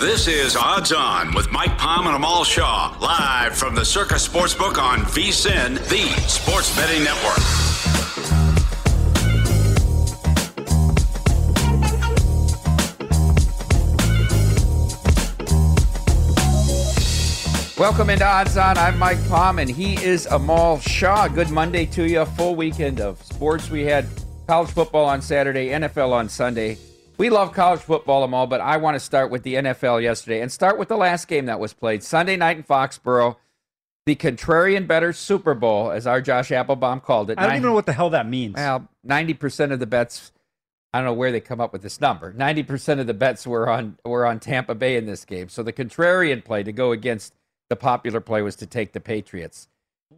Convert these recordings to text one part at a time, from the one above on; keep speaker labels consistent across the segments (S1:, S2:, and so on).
S1: This is Odds On with Mike Palm and Amal Shaw, live from the Circa Sportsbook on VSIN, the sports betting network.
S2: Welcome into Odds On. I'm Mike Palm, and he is Amal Shaw. Good Monday to you. Full weekend of sports. We had college football on Saturday, NFL on Sunday. We love college football, Amal, but I want to start with the NFL yesterday and start with the last game that was played Sunday night in Foxborough. The contrarian better Super Bowl, as our Josh Appelbaum called it.
S3: I don't even know what the hell that means.
S2: Well, 90% of the bets I don't know where they come up with this number. 90% of the bets were on were on Tampa Bay in this game. So the contrarian play to go against the popular play was to take the Patriots.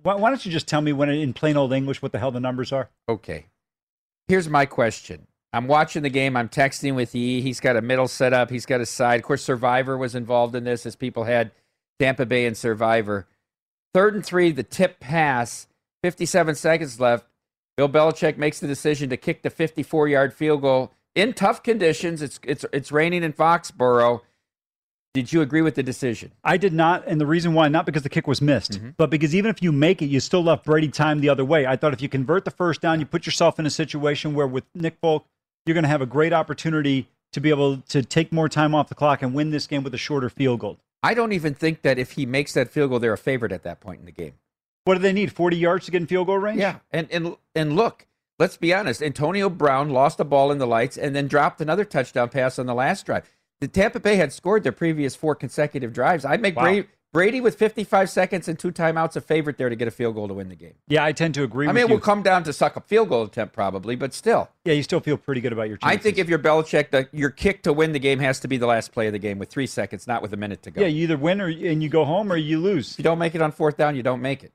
S3: Why, why don't you just tell me when in plain old English what the hell the numbers are?
S2: Okay. Here's my question. I'm watching the game. I'm texting with E. He's got a middle set up. He's got a side. Of course, Survivor was involved in this as people had Tampa Bay and Survivor. Third and three, the tip pass, 57 seconds left. Bill Belichick makes the decision to kick the 54 yard field goal in tough conditions. It's, it's, it's raining in Foxborough. Did you agree with the decision?
S3: I did not, and the reason why, not because the kick was missed,
S2: Mm-hmm.
S3: but because even if you make it, you still left Brady time the other way. I thought if you convert the first down, you put yourself in a situation where with Nick Folk, you're going to have a great opportunity to be able to take more time off the clock and win this game with a shorter field goal.
S2: I don't even think that if he makes that field goal, they're a favorite at that point in the game.
S3: What do they need? 40 yards to get in field goal range?
S2: Yeah, and and and look, let's be honest. Antonio Brown lost a ball in the lights and then dropped another touchdown pass on the last drive. The Tampa Bay had scored their previous four consecutive drives. I'd make
S3: Wow.
S2: Brady with 55 seconds and two timeouts a favorite there to get a field goal to win the game.
S3: Yeah, I tend to agree
S2: I
S3: with
S2: mean, it
S3: you.
S2: will come down to suck a field goal attempt probably, but still.
S3: yeah, you still feel pretty good about your Chances.
S2: I think if you're Belichick, the, your kick to win the game has to be the last play of the game with three seconds, not with a minute to go.
S3: Yeah, you either win or and you go home or you lose.
S2: if you don't make it on fourth down, you don't make it.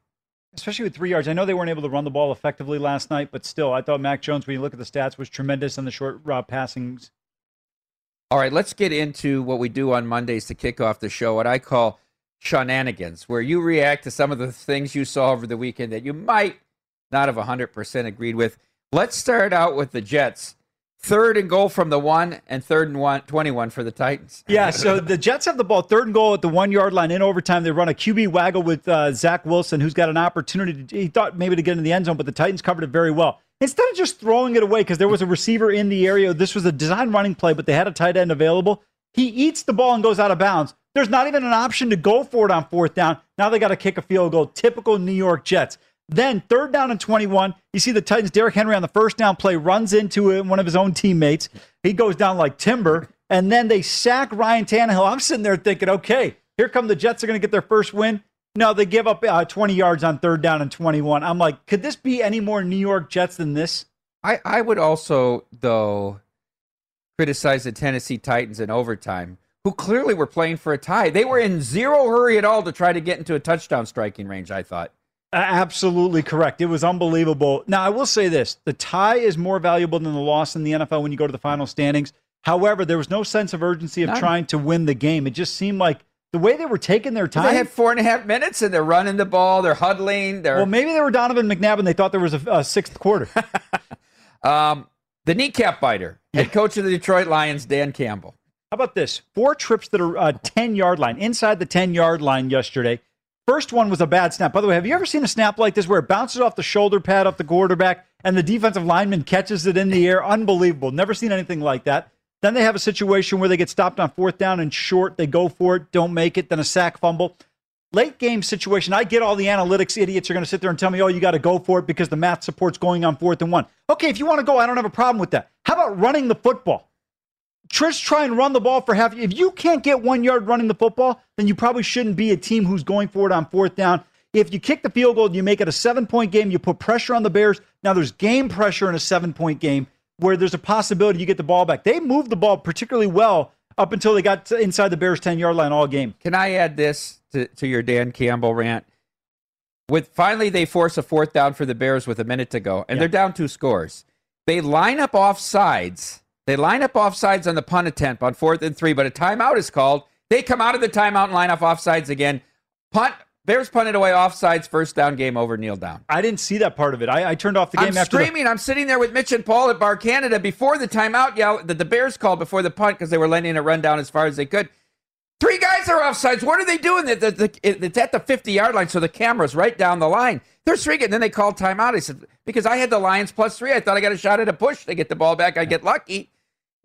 S3: Especially with three yards. I know they weren't able to run the ball effectively last night, but still, I thought Mac Jones, when you look at the stats, was tremendous on the short uh, passings.
S2: All right, let's get into what we do on Mondays to kick off the show, what I call shenanigans, where you react to some of the things you saw over the weekend that you might not have 100% agreed with. Let's start out with the Jets. Third and goal from the one, and third and one, 21 for the Titans.
S3: Yeah, so the Jets have the ball third and goal at the one yard line in overtime. They run a QB waggle with uh, Zach Wilson, who's got an opportunity. To, he thought maybe to get in the end zone, but the Titans covered it very well. Instead of just throwing it away because there was a receiver in the area, this was a design running play, but they had a tight end available. He eats the ball and goes out of bounds. There's not even an option to go for it on fourth down. Now they got to kick a field goal. Typical New York Jets. Then third down and 21. You see the Titans, Derrick Henry on the first down play runs into one of his own teammates. He goes down like timber. and then they sack Ryan Tannehill. I'm sitting there thinking, okay, here come the Jets are going to get their first win. No, they give up uh, 20 yards on third down and 21. I'm like, could this be any more New York Jets than this?
S2: I, I would also, though, criticize the Tennessee Titans in overtime, who clearly were playing for a tie. They were in zero hurry at all to try to get into a touchdown striking range, I thought.
S3: Absolutely correct. It was unbelievable. Now, I will say this the tie is more valuable than the loss in the NFL when you go to the final standings. However, there was no sense of urgency of None. trying to win the game. It just seemed like the way they were taking their time.
S2: They had four and a half minutes and they're running the ball, they're huddling. They're...
S3: Well, maybe they were Donovan McNabb and they thought there was a, a sixth quarter.
S2: um, the kneecap biter, head coach of the Detroit Lions, Dan Campbell.
S3: How about this? Four trips that are uh, 10 yard line, inside the 10 yard line yesterday. First one was a bad snap. By the way, have you ever seen a snap like this where it bounces off the shoulder pad of the quarterback and the defensive lineman catches it in the air? Unbelievable. Never seen anything like that. Then they have a situation where they get stopped on fourth down and short. They go for it, don't make it, then a sack fumble. Late game situation, I get all the analytics idiots are going to sit there and tell me, oh, you got to go for it because the math supports going on fourth and one. Okay, if you want to go, I don't have a problem with that. How about running the football? Trish try and run the ball for half. If you can't get one yard running the football, then you probably shouldn't be a team who's going for it on fourth down. If you kick the field goal, you make it a seven point game, you put pressure on the Bears. Now there's game pressure in a seven point game where there's a possibility you get the ball back. They moved the ball particularly well up until they got inside the Bears 10 yard line all game.
S2: Can I add this to, to your Dan Campbell rant? With finally they force a fourth down for the Bears with a minute to go, and yeah. they're down two scores. They line up off sides. They line up off sides on the punt attempt on fourth and three, but a timeout is called. They come out of the timeout and line up off sides again. Punt Bears punted away offsides, first down, game over, kneel down.
S3: I didn't see that part of it. I, I turned off the game
S2: I'm
S3: after.
S2: Screaming! The... I'm sitting there with Mitch and Paul at Bar Canada before the timeout yell that the Bears called before the punt because they were letting it run down as far as they could. Three guys are offsides. What are they doing? It's at the 50 yard line, so the camera's right down the line. There's three, and then they called timeout. I said, because I had the Lions plus three, I thought I got a shot at a push They get the ball back. I get lucky.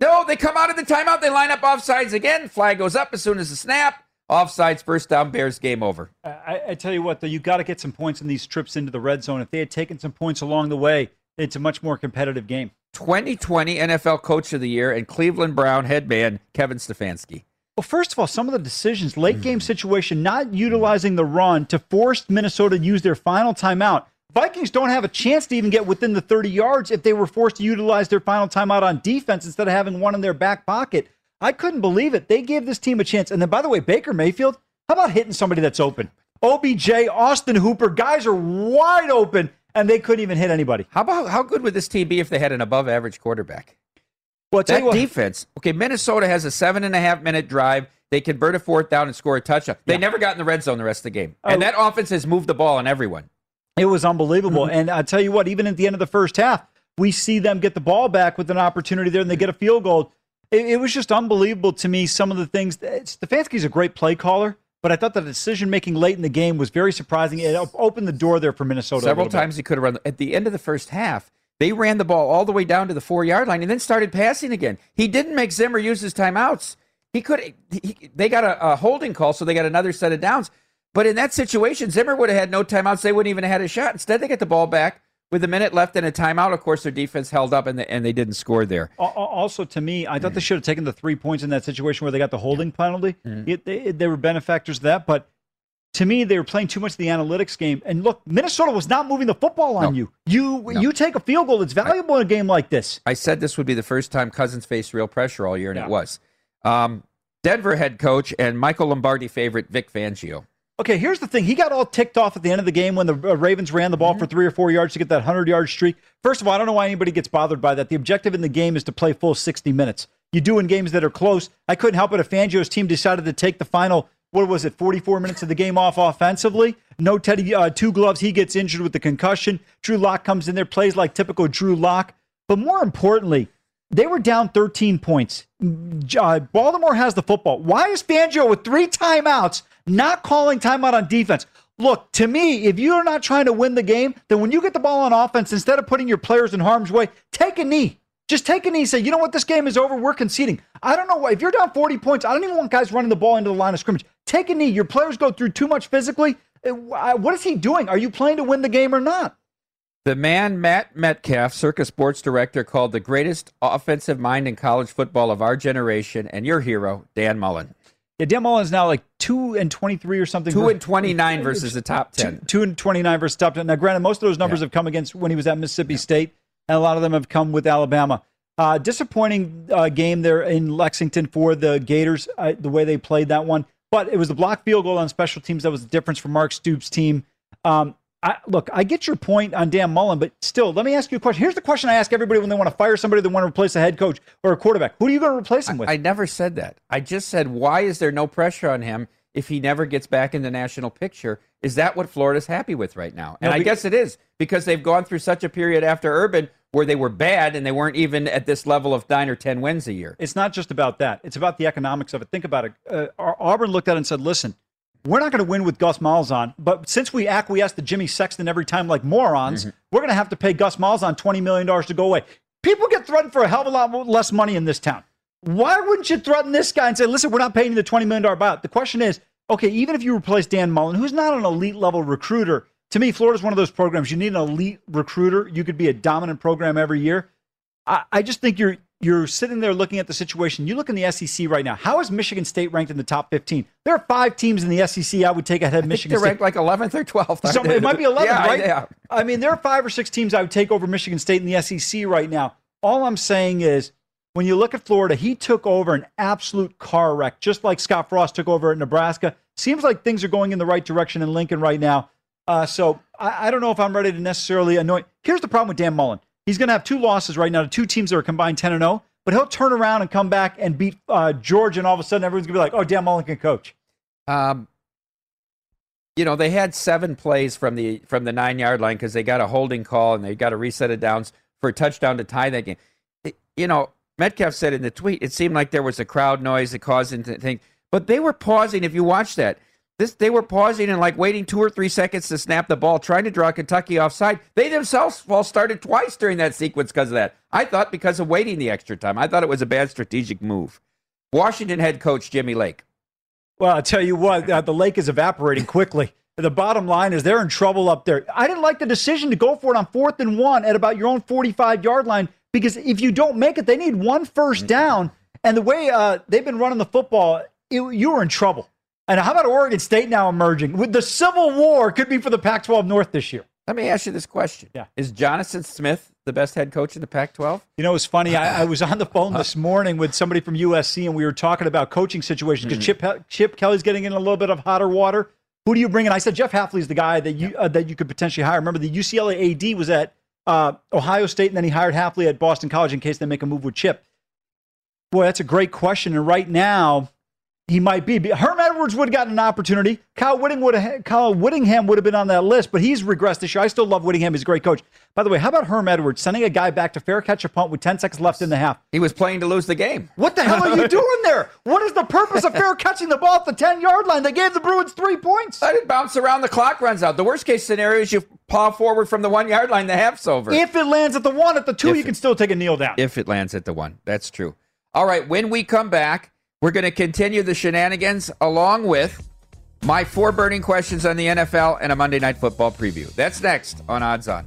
S2: No, they come out of the timeout. They line up offsides again. Flag goes up as soon as the snap. Offsides, first down, Bears, game over.
S3: I, I tell you what, though, you got to get some points in these trips into the red zone. If they had taken some points along the way, it's a much more competitive game.
S2: 2020 NFL Coach of the Year and Cleveland Brown head man Kevin Stefanski.
S3: Well, first of all, some of the decisions, late hmm. game situation, not utilizing the run to force Minnesota to use their final timeout. Vikings don't have a chance to even get within the 30 yards if they were forced to utilize their final timeout on defense instead of having one in their back pocket. I couldn't believe it. They gave this team a chance. And then, by the way, Baker Mayfield, how about hitting somebody that's open? OBJ, Austin Hooper, guys are wide open, and they couldn't even hit anybody.
S2: How about how good would this team be if they had an above average quarterback? Well, that what, defense. Okay, Minnesota has a seven and a half minute drive. They convert a fourth down and score a touchdown. They yeah. never got in the red zone the rest of the game. And oh. that offense has moved the ball on everyone.
S3: It was unbelievable. Mm-hmm. And I tell you what, even at the end of the first half, we see them get the ball back with an opportunity there and they get a field goal it, it was just unbelievable to me. Some of the things. Stefanski's a great play caller, but I thought the decision making late in the game was very surprising. It opened the door there for Minnesota.
S2: Several times he could have run. At the end of the first half, they ran the ball all the way down to the four yard line and then started passing again. He didn't make Zimmer use his timeouts. He could. He, they got a, a holding call, so they got another set of downs. But in that situation, Zimmer would have had no timeouts. They wouldn't even have had a shot. Instead, they get the ball back with a minute left and a timeout, of course, their defense held up and they, and they didn't score there.
S3: Also, to me, I thought they should have taken the three points in that situation where they got the holding penalty. Mm-hmm. It, they, they were benefactors of that, but to me, they were playing too much of the analytics game. And look, Minnesota was not moving the football on no. you. You no. you take a field goal; it's valuable I, in a game like this.
S2: I said this would be the first time Cousins faced real pressure all year, and yeah. it was. Um, Denver head coach and Michael Lombardi favorite Vic Fangio.
S3: Okay, here's the thing. He got all ticked off at the end of the game when the uh, Ravens ran the ball mm-hmm. for three or four yards to get that 100 yard streak. First of all, I don't know why anybody gets bothered by that. The objective in the game is to play full 60 minutes. You do in games that are close. I couldn't help it if Fangio's team decided to take the final, what was it, 44 minutes of the game off offensively. No Teddy, uh, two gloves. He gets injured with the concussion. Drew Lock comes in there, plays like typical Drew Lock. But more importantly, they were down 13 points. Uh, Baltimore has the football. Why is Fangio with three timeouts not calling timeout on defense? Look, to me, if you're not trying to win the game, then when you get the ball on offense, instead of putting your players in harm's way, take a knee. Just take a knee. Say, you know what? This game is over. We're conceding. I don't know why. If you're down 40 points, I don't even want guys running the ball into the line of scrimmage. Take a knee. Your players go through too much physically. Uh, what is he doing? Are you playing to win the game or not?
S2: The man Matt Metcalf, Circa Sports Director, called the greatest offensive mind in college football of our generation, and your hero, Dan Mullen.
S3: Yeah, Dan Mullen is now like two and twenty-three or something.
S2: Two and twenty-nine versus the top ten.
S3: Two, two and twenty-nine versus top ten. Now, granted, most of those numbers
S2: Yeah.
S3: have come against when he was at Mississippi State, and a lot of them have come with Alabama. Uh, disappointing uh, game there in Lexington for the Gators, uh, the way they played that one. But it was the block field goal on special teams that was the difference for Mark Stoops' team. Um, I, look, I get your point on Dan Mullen, but still, let me ask you a question. Here's the question I ask everybody when they want to fire somebody, they want to replace a head coach or a quarterback. Who are you going to replace him with?
S2: I never said that. I just said, why is there no pressure on him if he never gets back in the national picture? Is that what Florida's happy with right now? And
S3: No,
S2: I guess it is because they've gone through such a period after Urban where they were bad and they weren't even at this level of nine or 10 wins a year.
S3: It's not just about that. It's about the economics of it. Think about it. Uh, Auburn looked at it and said, listen, we're not going to win with Gus Malzahn, but since we acquiesce to Jimmy Sexton every time like morons, we're going to have to pay Gus Malzahn $20 million to go away. People get threatened for a hell of a lot less money in this town. Why wouldn't you threaten this guy and say, listen, we're not paying you the $20 million buyout? The question is, okay, even if you replace Dan Mullen, who's not an elite level recruiter, to me, Florida's one of those programs. You need an elite recruiter. You could be a dominant program every year. I, I just think you're you're sitting there looking at the situation. You look in the SEC right now. How is Michigan State ranked in the top 15? There are five teams in the SEC I would take ahead of
S2: I think
S3: Michigan
S2: they're
S3: State.
S2: ranked like 11th or 12th. aren't
S3: So it might be 11th,
S2: Yeah,
S3: right?
S2: Yeah.
S3: I mean, there are five or six teams I would take over Michigan State in the SEC right now. All I'm saying is, when you look at Florida, he took over an absolute car wreck, just like Scott Frost took over at Nebraska. Seems like things are going in the right direction in Lincoln right now. Uh, so I, I don't know if I'm ready to necessarily anoint. Here's the problem with Dan Mullen. He's going to have two losses right now to two teams that are combined 10 and 0, but he'll turn around and come back and beat uh, Georgia, and all of a sudden everyone's going to be like, oh, Dan Mullen can coach.
S2: Um, you know, they had seven plays from the from the nine yard line because they got a holding call and they got a reset of downs for a touchdown to tie that game. It- you know, Metcalf said in the tweet, it seemed like there was a crowd noise that caused him to think, but they were pausing. If you watch that, this they were pausing and like waiting two or three seconds to snap the ball, trying to draw Kentucky offside. They themselves fall started twice during that sequence because of that. I thought because of waiting the extra time. I thought it was a bad strategic move. Washington head coach Jimmy Lake.
S3: Well, I'll tell you what, uh, the lake is evaporating quickly. The bottom line is they're in trouble up there. I didn't like the decision to go for it on fourth and one at about your own 45 yard line because if you don't make it, they need one first down. And the way uh, they've been running the football, it, you were in trouble. And how about Oregon State now emerging? With the Civil War could be for the Pac 12 North this year.
S2: Let me ask you this question.
S3: Yeah.
S2: Is Jonathan Smith the best head coach in the Pac 12?
S3: You know, it's funny. I, I was on the phone this morning with somebody from USC, and we were talking about coaching situations because Chip Chip Kelly's getting in a little bit of hotter water. Who do you bring in? I said Jeff Hafley's the guy that you uh, that you could potentially hire. Remember, the UCLA AD was at uh, Ohio State, and then he hired Halfley at Boston College in case they make a move with Chip. Boy, that's a great question. And right now, he might be. Herm Edwards would have gotten an opportunity. Kyle Whitting would have. Kyle Whittingham would have been on that list, but he's regressed this year. I still love Whittingham. He's a great coach. By the way, how about Herm Edwards sending a guy back to fair catch a punt with 10 seconds left in the half?
S2: He was playing to lose the game.
S3: What the hell are you doing there? What is the purpose of fair catching the ball at the 10 yard line? They gave the Bruins three points.
S2: Let it bounce around, the clock runs out. The worst case scenario is you paw forward from the one yard line, the half's over.
S3: If it lands at the one, at the two,
S2: If
S3: you can still take a kneel down.
S2: if it lands at the one. That's true. All right, when we come back, we're going to continue the shenanigans along with my four burning questions on the NFL and a Monday Night Football preview. That's next on Odds On.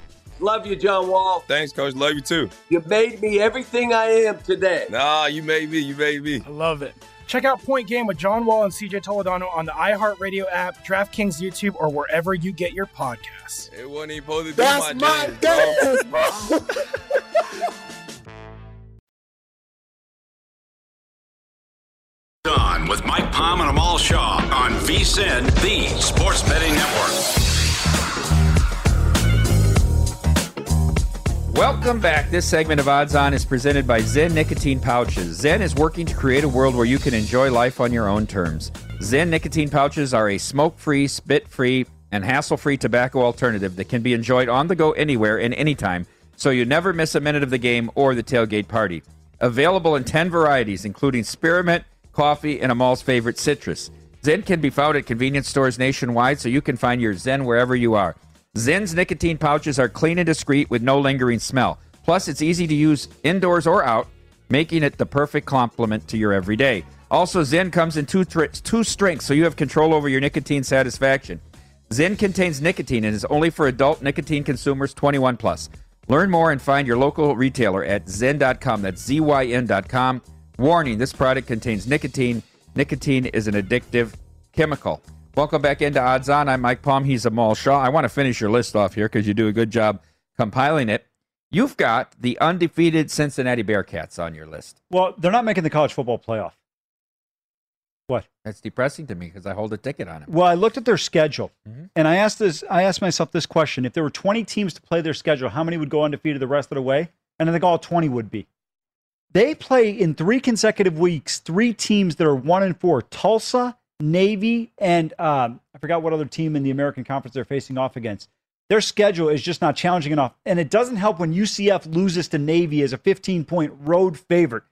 S4: Love you, John Wall.
S5: Thanks, Coach. Love you too.
S4: You made me everything I am today.
S5: Nah, you made me. You made me.
S6: I love it. Check out Point Game with John Wall and CJ Toledano on the iHeartRadio app, DraftKings YouTube, or wherever you get your podcasts.
S5: It wasn't even supposed to be
S7: That's
S5: my,
S7: my
S5: dance,
S7: bro.
S1: On with Mike Palm and Amal Shaw on VSIN, the Sports Betting Network.
S2: Welcome back. This segment of Odds On is presented by ZYN Nicotine Pouches. ZYN is working to create a world where you can enjoy life on your own terms. ZYN Nicotine Pouches are a smoke free, spit free, and hassle free tobacco alternative that can be enjoyed on the go anywhere and anytime, so you never miss a minute of the game or the tailgate party. Available in 10 varieties, including spearmint, coffee, and Amal's favorite citrus. ZYN can be found at convenience stores nationwide, so you can find your ZYN wherever you are. ZYN's nicotine pouches are clean and discreet with no lingering smell. Plus, it's easy to use indoors or out, making it the perfect complement to your everyday. Also, ZYN comes in two, two strengths, so you have control over your nicotine satisfaction. ZYN contains nicotine and is only for adult nicotine consumers 21 plus. Learn more and find your local retailer at zyn.com. That's Z-Y-N.com. Warning, this product contains nicotine. Nicotine is an addictive chemical. Welcome back into Odds On. I'm Mike Palm. He's Amal Shaw. I want to finish your list off here because you do a good job compiling it. You've got the undefeated Cincinnati Bearcats on your list.
S3: Well, they're not making the college football playoff. What?
S2: That's depressing to me because I hold a ticket on it.
S3: Well, I looked at their schedule
S2: Mhm.
S3: and I asked this. I asked myself this question: If there were 20 teams to play their schedule, how many would go undefeated the rest of the way? And I think all 20 would be. They play in three consecutive weeks three teams that are one and four: Tulsa, Navy, and um, I forgot what other team in the American Conference they're facing off against. Their schedule is just not challenging enough, and it doesn't help when UCF loses to Navy as a 15 point road favorite.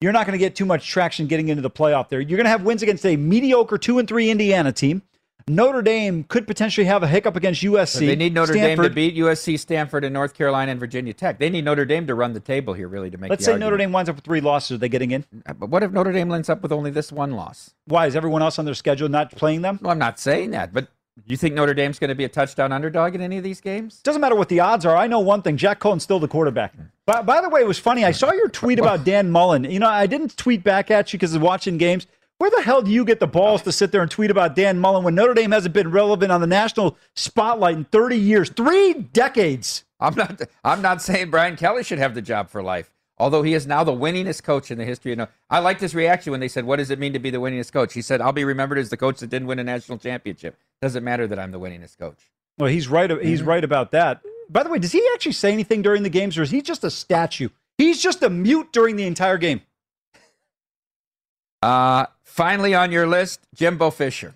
S3: You're not going to get too much traction getting into the playoff there. You're going to have wins against a mediocre two and three Indiana team. Notre Dame could potentially have a hiccup against USC.
S2: But they need Notre Dame to beat USC, Stanford, and North Carolina and Virginia Tech. They need Notre Dame to run the table here, really, to make.
S3: Let's say Notre. Dame winds up with three losses. Are they getting in?
S2: Uh, but what if Notre Dame ends up with only this one loss?
S3: Why is everyone else on their schedule not playing them?
S2: Well, I'm not saying that, but you think Notre Dame's going to be a touchdown underdog in any of these games?
S3: Doesn't matter what the odds are. I know one thing: Jack Coan's still the quarterback. Hmm. By, by the way, it was funny. I saw your tweet about Dan Mullen. You know, I didn't tweet back at you because was watching games. Where the hell do you get the balls to sit there and tweet about Dan Mullen when Notre Dame hasn't been relevant on the national spotlight in 30 years, three decades?
S2: I'm not. I'm not saying Brian Kelly should have the job for life. Although he is now the winningest coach in the history of. I liked his reaction when they said, "What does it mean to be the winningest coach?" He said, "I'll be remembered as the coach that didn't win a national championship. Doesn't matter that I'm the winningest coach."
S3: Well, he's right. He's
S2: Mm-hmm.
S3: right about that. By the way, does he actually say anything during the games, or is he just a statue? He's just a mute during the entire game.
S2: Uh, finally on your list, Jimbo Fisher.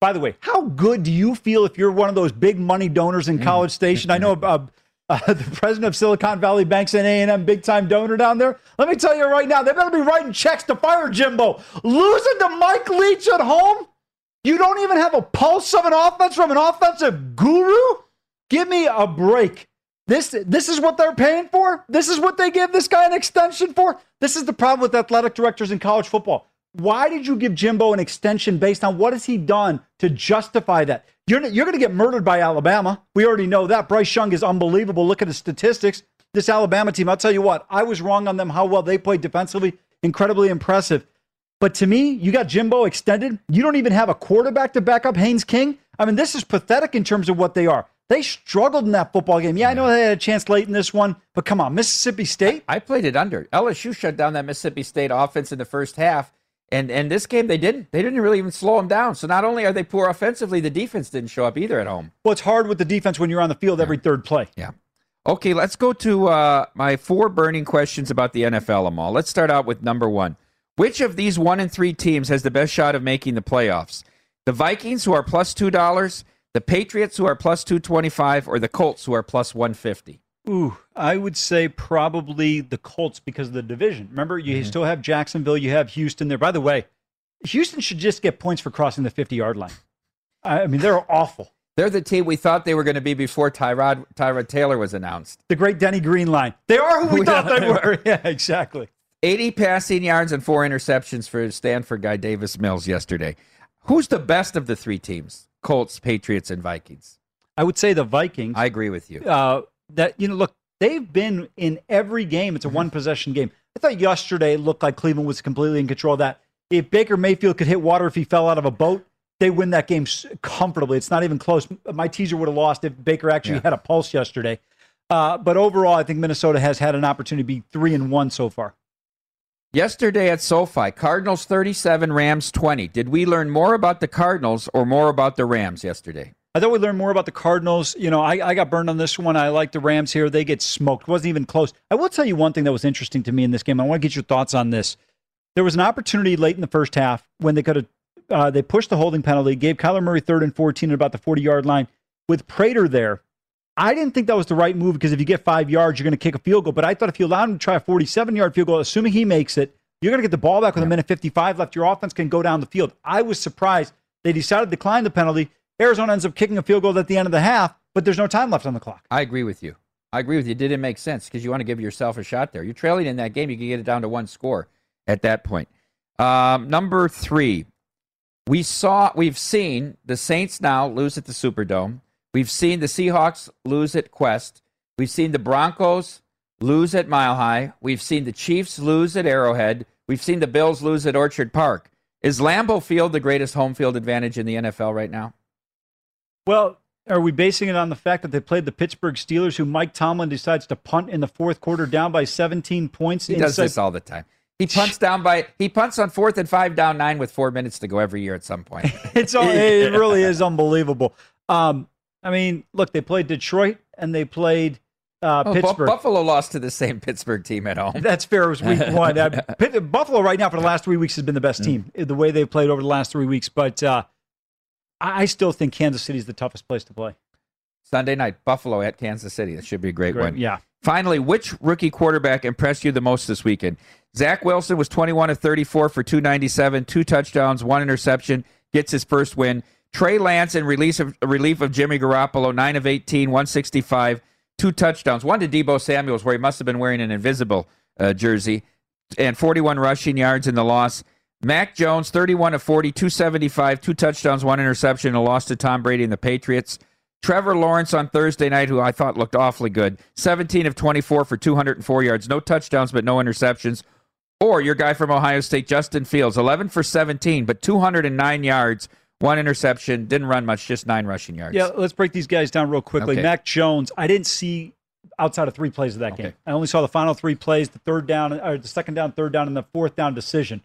S3: By the way, how good do you feel if you're one of those big money donors in College Station? I know uh, uh, the president of Silicon Valley Banks and A&M, big time donor down there. Let me tell you right now, they better be writing checks to fire Jimbo. Losing to Mike Leach at home, you don't even have a pulse of an offense from an offensive guru. Give me a break. This this is what they're paying for. This is what they give this guy an extension for. This is the problem with athletic directors in college football. Why did you give Jimbo an extension based on what has he done to justify that? You're, you're going to get murdered by Alabama. We already know that. Bryce Young is unbelievable. Look at his statistics. This Alabama team, I'll tell you what, I was wrong on them, how well they played defensively. Incredibly impressive. But to me, you got Jimbo extended. You don't even have a quarterback to back up Haynes King. I mean, this is pathetic in terms of what they are. They struggled in that football game. Yeah, I know they had a chance late in this one, but come on, Mississippi State.
S2: I played it under. LSU shut down that Mississippi State offense in the first half. And and this game they didn't. They didn't really even slow them down. So not only are they poor offensively, the defense didn't show up either at home.
S3: Well, it's hard with the defense when you're on the field every third play.
S2: Yeah. Okay, let's go to uh, my four burning questions about the NFL, Amal. Let's start out with number one. Which of these one and three teams has the best shot of making the playoffs? The Vikings, who are plus two dollars, the Patriots, who are plus two twenty-five, or the Colts, who are plus one fifty.
S3: Ooh, I would say probably the Colts because of the division. Remember, you
S2: Mm-hmm.
S3: still have Jacksonville, you have Houston there. By the way, Houston should just get points for crossing the 50 yard line. I mean, they're awful.
S2: They're the team we thought they were going to be before Tyrod Tyrod Taylor was announced.
S3: The great Denny Green line. They are who we thought they were. Yeah, exactly.
S2: 80 passing yards and four interceptions for Stanford guy Davis Mills yesterday. Who's the best of the three teams? Colts, Patriots, and Vikings.
S3: I would say the Vikings.
S2: I agree with you.
S3: Uh, that you know, look, they've been in every game. It's a one possession game. I thought yesterday it looked like Cleveland was completely in control of that. If Baker Mayfield could hit water if he fell out of a boat, they win that game comfortably. It's not even close. My teaser would have lost if Baker actually
S2: Yeah.
S3: had a pulse yesterday. Uh, but overall, I think Minnesota has had an opportunity to be three and one so far.
S2: Yesterday at SoFi, Cardinals 37, Rams 20. Did we learn more about the Cardinals or more about the Rams yesterday?
S3: I thought we learned more about the Cardinals. You know, I, I got burned on this one. I like the Rams here. They get smoked. wasn't even close. I will tell you one thing that was interesting to me in this game. I want to get your thoughts on this. There was an opportunity late in the first half when they could have uh, they pushed the holding penalty, gave Kyler Murray third and 14 at about the 40 yard line with Prater there. I didn't think that was the right move because if you get five yards, you're going to kick a field goal. But I thought if you allowed him to try a 47 yard field goal, assuming he makes it, you're going to get the ball back with a minute 55 left. Your offense can go down the field. I was surprised they decided to decline the penalty. Arizona ends up kicking a field goal at the end of the half, but there's no time left on the clock.
S2: I agree with you. I agree with you. It didn't make sense because you want to give yourself a shot there. You're trailing in that game. You can get it down to one score at that point. Um, number three, we saw, we've seen the Saints now lose at the Superdome. We've seen the Seahawks lose at Qwest. We've seen the Broncos lose at Mile High. We've seen the Chiefs lose at Arrowhead. We've seen the Bills lose at Orchard Park. Is Lambeau Field the greatest home field advantage in the NFL right now?
S3: Well, are we basing it on the fact that they played the Pittsburgh Steelers, who Mike Tomlin decides to punt in the fourth quarter down by 17 points?
S2: He does this all the time. He punts down by he punts on fourth and five down nine with four minutes to go every year at some point.
S3: it's all, it really is unbelievable. Um, I mean, look, they played Detroit and they played uh,
S2: Oh, Bu-
S3: Pittsburgh.
S2: Buffalo lost to the same Pittsburgh team at home.
S3: That's fair. It was week one. Uh, Pitt- Buffalo right now for the last three weeks has been the best team. The way they've played over the last three weeks, but uh, I still think Kansas City is the toughest place to play.
S2: Sunday night, Buffalo at Kansas City. That should be a great,
S3: Great,
S2: one.
S3: yeah.
S2: Finally, which rookie quarterback impressed you the most this weekend? Zach Wilson was 21 of 34 for 297, two touchdowns, one interception, gets his first win. Trey Lance in release of, relief of Jimmy Garoppolo, 9 of 18, 165, two touchdowns. One to Deebo Samuels, where he must have been wearing an invisible uh, jersey, and 41 rushing yards in the loss. Mac Jones, 31 of 40, 275, two touchdowns, one interception, a loss to Tom Brady and the Patriots. Trevor Lawrence on Thursday night, who I thought looked awfully good, 17 of 24 for 204 yards, no touchdowns, but no interceptions. Or your guy from Ohio State, Justin Fields, 11 for 17, but 209 yards, one interception, didn't run much, just nine rushing yards.
S3: Yeah, let's break these guys down real quickly.
S2: Okay.
S3: Mac Jones, I didn't see outside of three plays of that game. I only saw the final three plays, the third down, or the second down, third down, and the fourth down decision.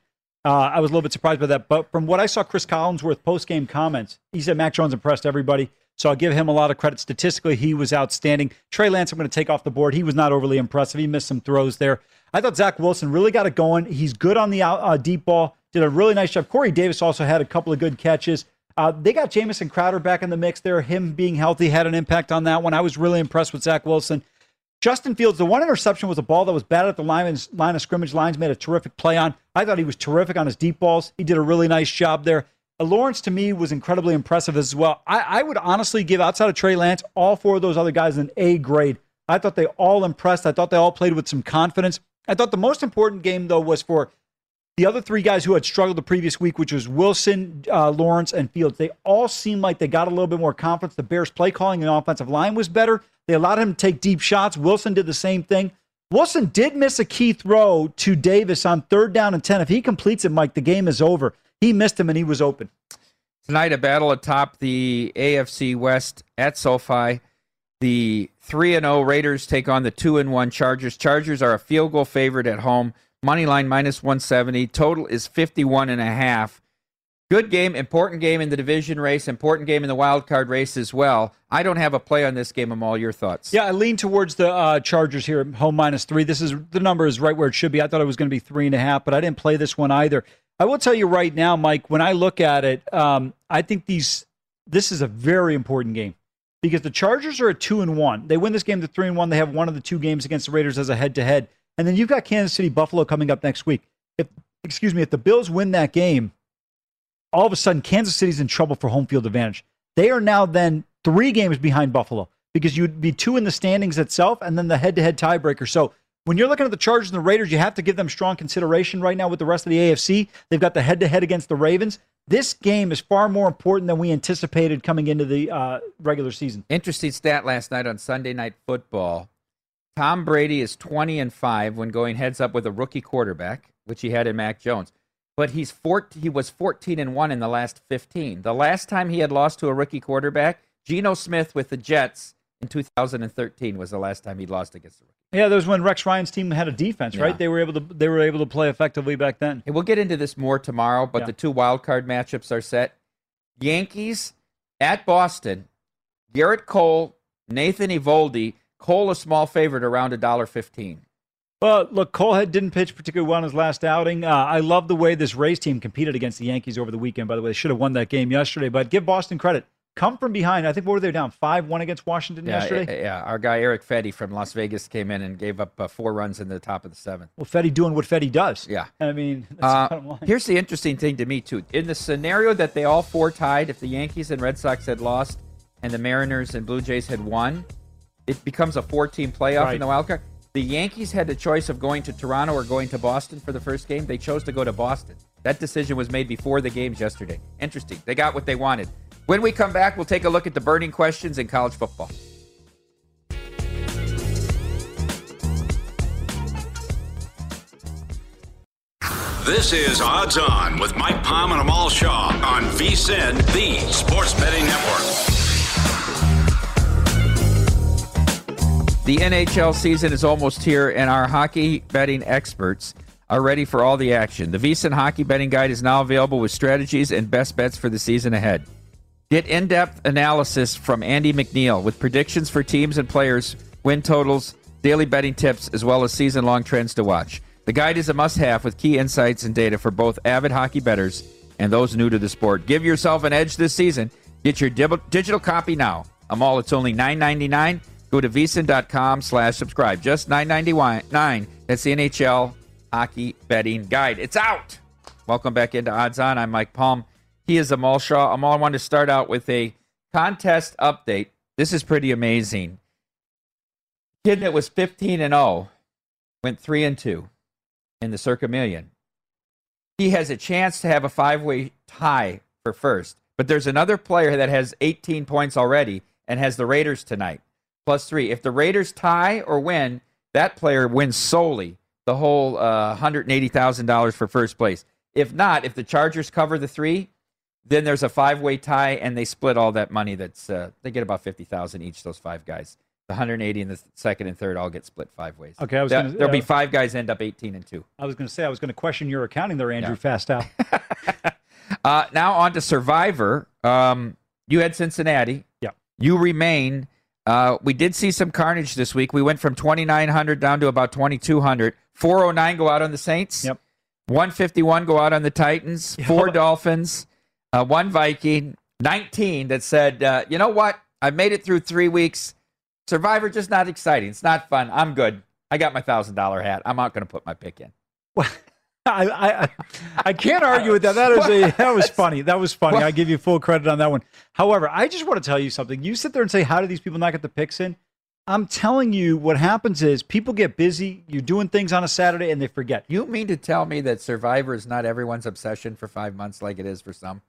S3: Uh, I was a little bit surprised by that, but from what I saw, Chris Collinsworth post game comments, he said Mac Jones impressed everybody. So I'll give him a lot of credit. Statistically, he was outstanding. Trey Lance, I'm going to take off the board. He was not overly impressive. He missed some throws there. I thought Zach Wilson really got it going. He's good on the uh, deep ball. Did a really nice job. Corey Davis also had a couple of good catches. Uh, they got Jamison Crowder back in the mix there. Him being healthy had an impact on that one. I was really impressed with Zach Wilson. Justin Fields, the one interception was a ball that was batted at the line, line of scrimmage. Lines made a terrific play on. I thought he was terrific on his deep balls. He did a really nice job there. Uh, Lawrence, to me, was incredibly impressive as well. I, I would honestly give, outside of Trey Lance, all four of those other guys an A grade. I thought they all impressed. I thought they all played with some confidence. I thought the most important game, though, was for the other three guys who had struggled the previous week, which was Wilson, uh, Lawrence, and Fields. They all seemed like they got a little bit more confidence. The Bears' play calling and offensive line was better. They allowed him to take deep shots. Wilson did the same thing. Wilson did miss a key throw to Davis on third down and 10. If he completes it, Mike, the game is over. He missed him and he was open.
S2: Tonight, a battle atop the AFC West at SoFi. The 3 and 0 Raiders take on the 2 and 1 Chargers. Chargers are a field goal favorite at home. Money line minus 170. Total is 51 and a half. Good game, important game in the division race, important game in the wild card race as well. I don't have a play on this game. I'm all your thoughts.
S3: Yeah, I lean towards the uh, Chargers here, home minus three. This is the number is right where it should be. I thought it was going to be three and a half, but I didn't play this one either. I will tell you right now, Mike. When I look at it, um, I think these this is a very important game because the Chargers are a two and one. They win this game to three and one. They have one of the two games against the Raiders as a head to head, and then you've got Kansas City Buffalo coming up next week. If excuse me, if the Bills win that game, all of a sudden Kansas City's in trouble for home field advantage. They are now then three games behind Buffalo because you'd be two in the standings itself and then the head to head tiebreaker. So when you're looking at the Chargers and the Raiders, you have to give them strong consideration right now with the rest of the AFC. They've got the head to head against the Ravens. This game is far more important than we anticipated coming into the uh, regular season.
S2: Interesting stat last night on Sunday Night Football. Tom Brady is 20 and 5 when going heads up with a rookie quarterback, which he had in Mac Jones but he's 14, he was 14 and 1 in the last 15. The last time he had lost to a rookie quarterback, Geno Smith with the Jets in 2013 was the last time he lost against the rookie.
S3: Yeah, that was when Rex Ryan's team had a defense,
S2: Yeah.
S3: right? They were able to they were able to play effectively back then.
S2: Hey, we'll get into this more tomorrow, but
S3: Yeah.
S2: the two wild card matchups are set. Yankees at Boston. Gerrit Cole, Nathan Eovaldi. Cole a small favorite around a dollar fifteen.
S3: Well, look, Colehead didn't pitch particularly well in his last outing. Uh, I love the way this Rays team competed against the Yankees over the weekend. By the way, they should have won that game yesterday. But give Boston credit. Come from behind. I think what were they down five one against Washington
S2: Yeah,
S3: yesterday?
S2: yeah. Our guy Eric Fedde from Las Vegas came in and gave up uh, four runs in the top of the seventh.
S3: Well, Fedde doing what Fedde does.
S2: Yeah.
S3: I mean, that's
S2: Uh,
S3: the bottom line.
S2: here's the interesting thing to me too. In the scenario that they all four tied, if the Yankees and Red Sox had lost and the Mariners and Blue Jays had won, it becomes a four-team playoff
S3: Right.
S2: in the wild card. The Yankees had the choice of going to Toronto or going to Boston for the first game. They chose to go to Boston. That decision was made before the games yesterday. Interesting. They got what they wanted. When we come back, we'll take a look at the burning questions in college football.
S1: This is Odds On with Mike Palm and Amal Shaw on VSIN, the Sports Betting Network.
S2: The NHL season is almost here, and our hockey betting experts are ready for all the action. The VSiN Hockey Betting Guide is now available with strategies and best bets for the season ahead. Get in depth analysis from Andy McNeil with predictions for teams and players, win totals, daily betting tips, as well as season long trends to watch. The guide is a must have with key insights and data for both avid hockey bettors and those new to the sport. Give yourself an edge this season. Get your digital copy now. I'm all, it's only $9.99. Go to vsin.com slash subscribe. Just $9.99. That's the NHL Hockey Betting Guide. It's out. Welcome back into Odds On. I'm Mike Palm. He is Amal Shaw. Amal, I want to start out with a contest update. This is pretty amazing. Kid that was 15 and 0 went 3 and 2 in the Circa Million. He has a chance to have a five way tie for first, but there's another player that has 18 points already and has the Raiders tonight, plus three. If the Raiders tie or win, that player wins solely the whole uh, $180,000 for first place. If not, if the Chargers cover the three, then there's a five way tie and they split all that money. That's uh, they get about 50,000 each, those five guys. The 180 and the second and third all get split five ways.
S3: Okay, I was gonna-
S2: there'll be
S3: uh,
S2: five guys end up 18 and two.
S3: I was going to say I was going to question your accounting there, Andrew
S2: Yeah.
S3: Fastow.
S2: Uh, now on to Survivor. Um, you had Cincinnati.
S3: Yeah.
S2: You remain. Uh, we did see some carnage this week. We went from 2,900 down to about 2,200. 409 go out on the Saints.
S3: Yep.
S2: 151 go out on the Titans. Four Dolphins. Uh, one Viking. 19 that said, uh, you know what? I've made it through three weeks. Survivor just not exciting. It's not fun. I'm good. I got my thousand dollar hat. I'm not going to put my pick in.
S3: I, I I can't argue with that. That is a that was funny. That was funny. I give you full credit on that one. However, I just want to tell you something. You sit there and say, "How do these people not get the picks in?" I'm telling you, what happens is people get busy. You're doing things on a Saturday and they forget.
S2: You mean to tell me that Survivor is not everyone's obsession for five months like it is for some?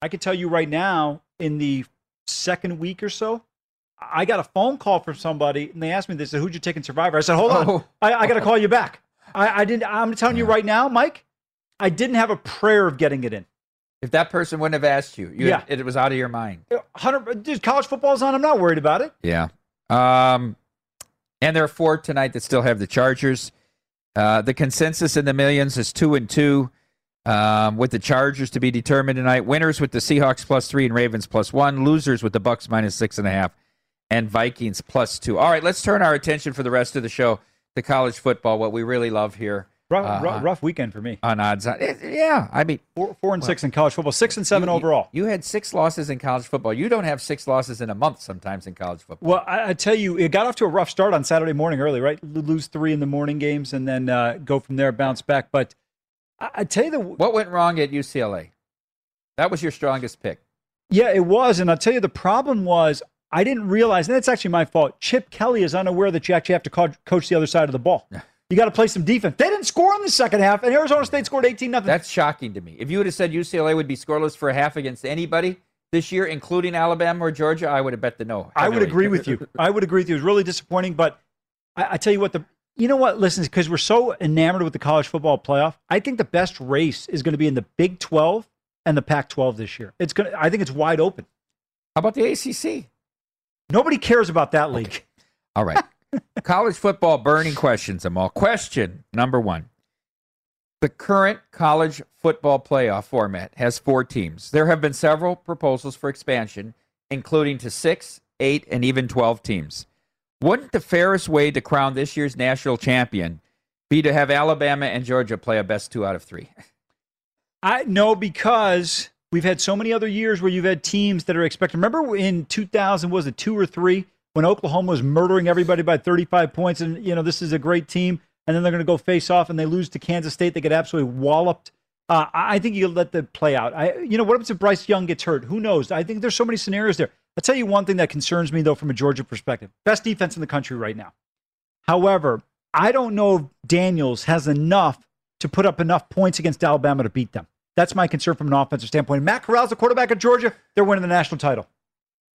S3: I can tell you right now, in the second week or so, I got a phone call from somebody and they asked me, they said, Who'd you take in Survivor? I said, Hold on.
S2: Oh.
S3: I, I got to call you back. I, I didn't, I'm telling you right now, Mike, I didn't have a prayer of getting it in.
S2: If that person wouldn't have asked you, you
S3: Yeah.
S2: it was out of your mind.
S3: 100, dude, college football's on. I'm not worried about it.
S2: Yeah. Um, and there are four tonight that still have the Chargers. Uh, the consensus in the millions is two and two, um, with the Chargers to be determined tonight. Winners with the Seahawks plus three and Ravens plus one. Losers with the Bucs minus six and a half, and Vikings plus two. All right, let's turn our attention for the rest of the show to college football. What we really love here.
S3: Rough,
S2: uh,
S3: rough, rough weekend for me.
S2: on odds. on- it- Yeah, I mean,
S3: Four, four and six in college football, six and seven
S2: you-
S3: overall.
S2: You had six losses in college football. You don't have six losses in a month sometimes in college football.
S3: Well, I, I tell you, it got off to a rough start on Saturday morning early, right? Lose three in the morning games and then uh, go from there, bounce back. But I, I tell you, the
S2: What went wrong at UCLA? That was your strongest pick.
S3: yeah, it was. And I'll tell you, the problem was I didn't realize, and that's actually my fault. Chip Kelly is unaware that you actually have to co- coach the other side of the ball. You got to play some defense. They didn't score in the second half, and Arizona State scored 18 nothing.
S2: That's shocking to me. If you would have said UCLA would be scoreless for a half against anybody this year, including Alabama or Georgia, I would have bet the no.
S3: I would agree with you. I would agree with you. It was really disappointing, but I, I tell you what, the you know what? Listen, because we're so enamored with the college football playoff, I think the best race is going to be in the Big 12 and the Pac 12 this year. It's going. to I think it's wide open.
S2: How about the ACC?
S3: Nobody cares about that league.
S2: All right. college football burning questions, Amal. Question number one. The current college football playoff format has four teams. There have been several proposals for expansion, including to six, eight, and even 12 teams. Wouldn't the fairest way to crown this year's national champion be to have Alabama and Georgia play a best two out of three?
S3: I no because we've had so many other years where you've had teams that are expected. Remember in 2000 was it two or three when Oklahoma was murdering everybody by 35 points, and you know this is a great team, and then they're going to go face off and they lose to Kansas State. They get absolutely walloped. Uh, I think you let that play out. I, you know, what happens if Bryce Young gets hurt? Who knows? I think there's so many scenarios there. I'll tell you one thing that concerns me though, from a Georgia perspective: best defense in the country right now. However, I don't know if Daniels has enough to put up enough points against Alabama to beat them. That's my concern from an offensive standpoint. Matt Corral's the quarterback of Georgia. They're winning the national title.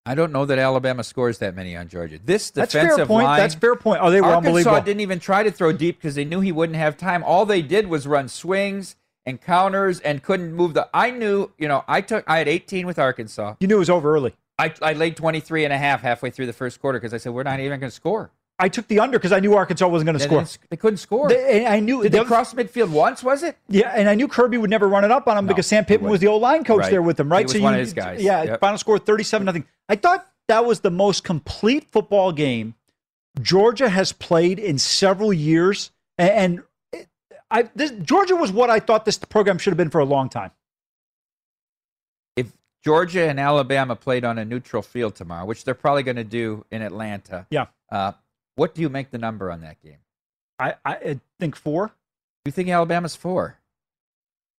S2: I don't know that Alabama scores that many on Georgia. This
S3: That's
S2: defensive
S3: fair point.
S2: line.
S3: That's fair point. Oh, they were
S2: Arkansas
S3: unbelievable.
S2: didn't even try to throw deep because they knew he wouldn't have time. All they did was run swings and counters and couldn't move the. I knew, you know, I took. I had 18 with Arkansas.
S3: You knew it was over early.
S2: I, I laid 23 and a half halfway through the first quarter because I said we're not even going to score.
S3: I took the under because I knew Arkansas wasn't going to score.
S2: They couldn't score.
S3: They- and I knew
S2: Did they
S3: other-
S2: cross midfield once? Was it?
S3: Yeah, and I knew Kirby would never run it up on him because Sam Pittman was the old line coach
S2: Right.
S3: there with them,
S2: He
S3: right?
S2: was
S3: so
S2: one
S3: you,
S2: of his guys.
S3: Yeah,
S2: Yep.
S3: final score thirty-seven nothing. I thought that was the most complete football game Georgia has played in several years, and, and it- I this, Georgia was what I thought this program should have been for a long time.
S2: If Georgia and Alabama played on a neutral field tomorrow, which they're probably going to do in Atlanta,
S3: Yeah,
S2: uh, what do you make the number on that game?
S3: I, I think four.
S2: You think Alabama's four?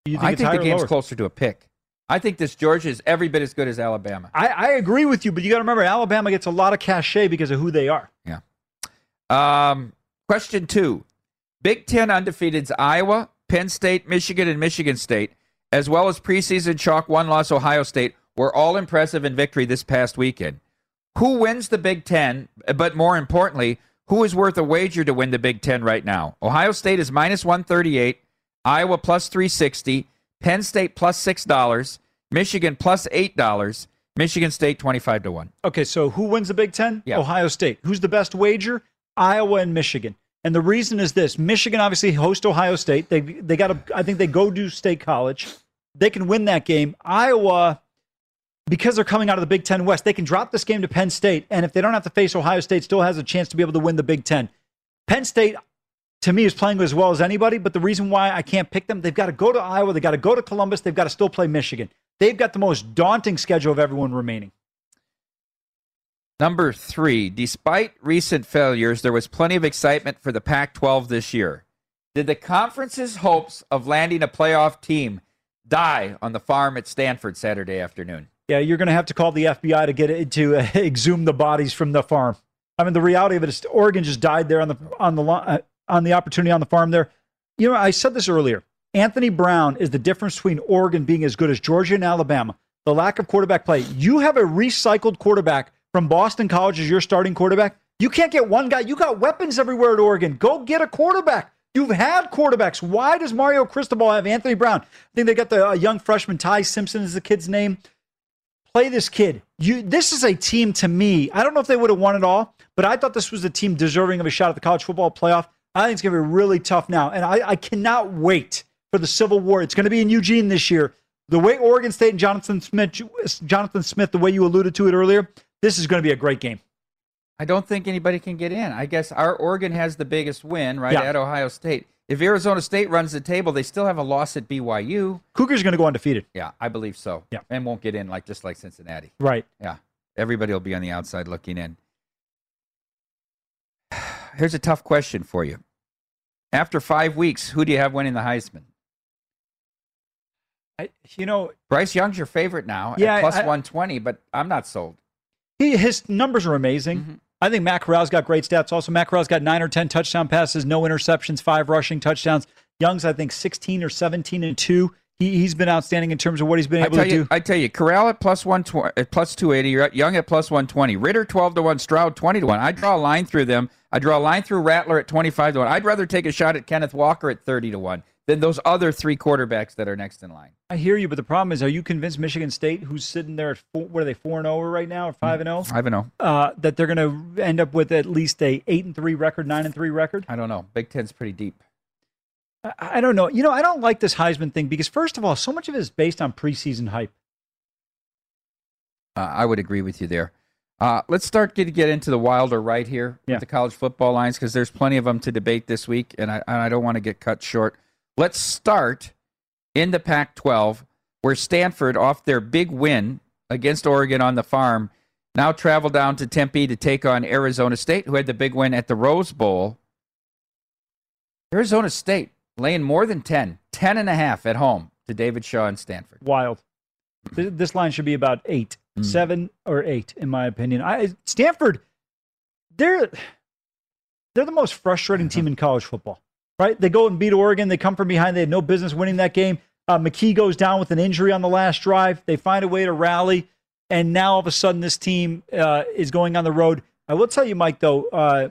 S3: You think
S2: I think the game's closer to a pick. I think this Georgia is every bit as good as Alabama.
S3: I, I agree with you, but you got to remember Alabama gets a lot of cachet because of who they are.
S2: Yeah. Um, question two: Big Ten undefeateds Iowa, Penn State, Michigan, and Michigan State, as well as preseason chalk one loss Ohio State, were all impressive in victory this past weekend. Who wins the Big Ten? But more importantly, who is worth a wager to win the Big Ten right now? Ohio State is minus one thirty eight, Iowa plus three sixty, Penn State plus six dollars, Michigan plus eight dollars, Michigan State twenty five to one.
S3: Okay, so who wins the Big Ten?
S2: Yeah.
S3: Ohio State. Who's the best wager? Iowa and Michigan. And the reason is this: Michigan obviously host Ohio State. They they got to. I think they go to State College. They can win that game. Iowa, because they're coming out of the Big Ten West, they can drop this game to Penn State, and if they don't have to face Ohio State, still has a chance to be able to win the Big Ten. Penn State, to me, is playing as well as anybody. But the reason why I can't pick them, they've got to go to Iowa, they've got to go to Columbus, they've got to still play Michigan. they've got the most daunting schedule of everyone remaining.
S2: Number three, despite recent failures, there was plenty of excitement for the Pac 12 this year. Did the conference's hopes of landing a playoff team die on the farm at Stanford Saturday afternoon?
S3: Yeah, you're going to have to call the FBI to get it to uh, exhume the bodies from the farm. I mean, the reality of it is Oregon just died there on the on the uh, on the opportunity on the farm there. You know, I said this earlier. Anthony Brown is the difference between Oregon being as good as Georgia and Alabama. The lack of quarterback play. You have a recycled quarterback from Boston College as your starting quarterback. You can't get one guy. You got weapons everywhere at Oregon. Go get a quarterback. You've had quarterbacks. Why does Mario Cristobal have Anthony Brown? I think they got the uh, young freshman Ty Thompson is the kid's name. Play this kid. You. This is a team to me. I don't know if they would have won it all, but I thought this was a team deserving of a shot at the college football playoff. I think it's going to be really tough now, and I, I cannot wait for the Civil War. It's going to be in Eugene this year. The way Oregon State and Jonathan Smith, Jonathan Smith, the way you alluded to it earlier, this is going to be a great game.
S2: I don't think anybody can get in. I guess our Oregon has the biggest win, right,
S3: Yeah.
S2: at Ohio State. If Arizona State runs the table, they still have a loss at BYU.
S3: Cougars going to go undefeated.
S2: Yeah, I believe so.
S3: Yeah.
S2: And won't get in like just like Cincinnati.
S3: Right.
S2: Yeah. Everybody will be on the outside looking in. Here's a tough question for you. After five weeks, who do you have winning the Heisman?
S3: I, you know,
S2: Bryce Young's your favorite now
S3: Yeah,
S2: at plus
S3: I-
S2: 120, but I'm not sold.
S3: He, his numbers are amazing.
S2: Mm-hmm.
S3: I think Matt Corral's got great stats. Also, Matt Corral's got nine or ten touchdown passes, no interceptions, five rushing touchdowns. Young's, I think, sixteen or seventeen and two. He, he's been outstanding in terms of what he's been
S2: I
S3: able to
S2: you,
S3: do.
S2: I tell you, Corral at plus one twenty, at plus two eighty, Young at plus one twenty, Ritter twelve to one, Stroud twenty to one. I draw a line through them. I draw a line through Rattler at twenty five to one. I'd rather take a shot at Kenneth Walker at thirty to one than those other three quarterbacks that are next in line.
S3: I hear you, but the problem is, are you convinced Michigan State, who's sitting there at four, what are they four and zero right now, or five and zero?
S2: Five and zero.
S3: uh, that they're going to end up with at least a eight and three record, nine and three record?
S2: I don't know. Big Ten's pretty deep.
S3: I, I don't know. You know, I don't like this Heisman thing because first of all, so much of it is based on preseason hype.
S2: Uh, I would agree with you there. Uh, let's start to get into the wilder right here
S3: Yeah.
S2: with the college football lines because there's plenty of them to debate this week, and I, and I don't want to get cut short. Let's start in the Pac 12, where Stanford, off their big win against Oregon on the farm, now travel down to Tempe to take on Arizona State, who had the big win at the Rose Bowl. Arizona State laying more than 10, 10 and a half at home to David Shaw and Stanford.
S3: Wild. This line should be about eight, mm. seven or eight, in my opinion. I, Stanford, they're they're the most frustrating uh-huh. team in college football. Right? They go and beat Oregon. They come from behind. They had no business winning that game. Uh, McKee goes down with an injury on the last drive. They find a way to rally, and now all of a sudden this team uh, is going on the road. I will tell you, Mike, though, uh,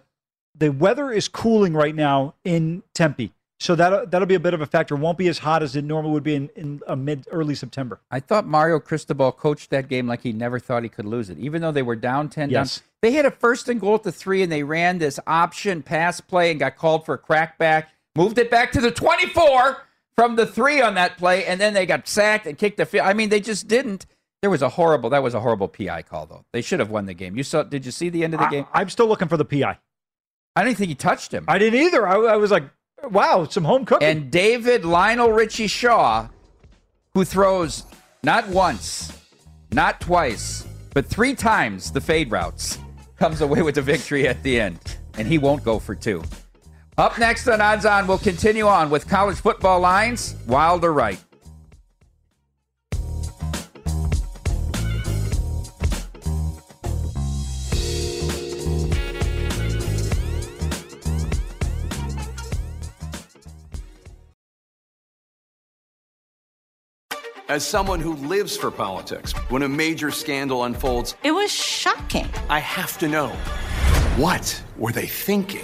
S3: the weather is cooling right now in Tempe, so that that'll be a bit of a factor. Won't be as hot as it normally would be in, in uh, mid early September.
S2: I thought Mario Cristobal coached that game like he never thought he could lose it, even though they were down 10
S3: Yes.
S2: down. They had a first and goal at the three, and they ran this option pass play and got called for a crackback, moved it back to the 24 from the three on that play, and then they got sacked and kicked the field. I mean, they just didn't. There was a horrible, that was a horrible PI call, though. They should have won the game. You saw, did you see the end of the game?
S3: I, am still looking for the PI.
S2: I didn't think he touched him.
S3: I didn't either. I, I was like, wow, some home cooking.
S2: And David Lionel Richie Shaw, who throws not once, not twice, but three times the fade routes, comes away with the victory at the end. And he won't go for two. Up next on Odds On, we'll continue on with college football lines, wild or right.
S8: As someone who lives for politics, when a major scandal unfolds,
S9: It was shocking.
S8: I have to know what were they thinking?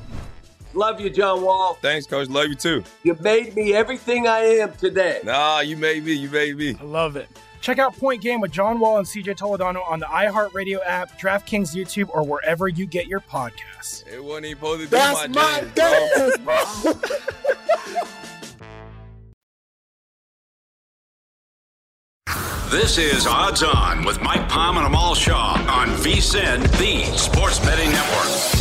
S4: Love you, John Wall.
S5: Thanks, Coach. Love you too.
S4: You made me everything I am today.
S5: Nah, you made me. You made me.
S6: I love it. Check out Point Game with John Wall and CJ Toledano on the iHeartRadio app, DraftKings YouTube, or wherever you get your podcasts.
S5: It wasn't even supposed to be
S7: That's
S5: my,
S7: my
S5: dance, bro.
S1: This is Odds On with Mike Palm and Amal Shaw on VSIN, the Sports Betting Network.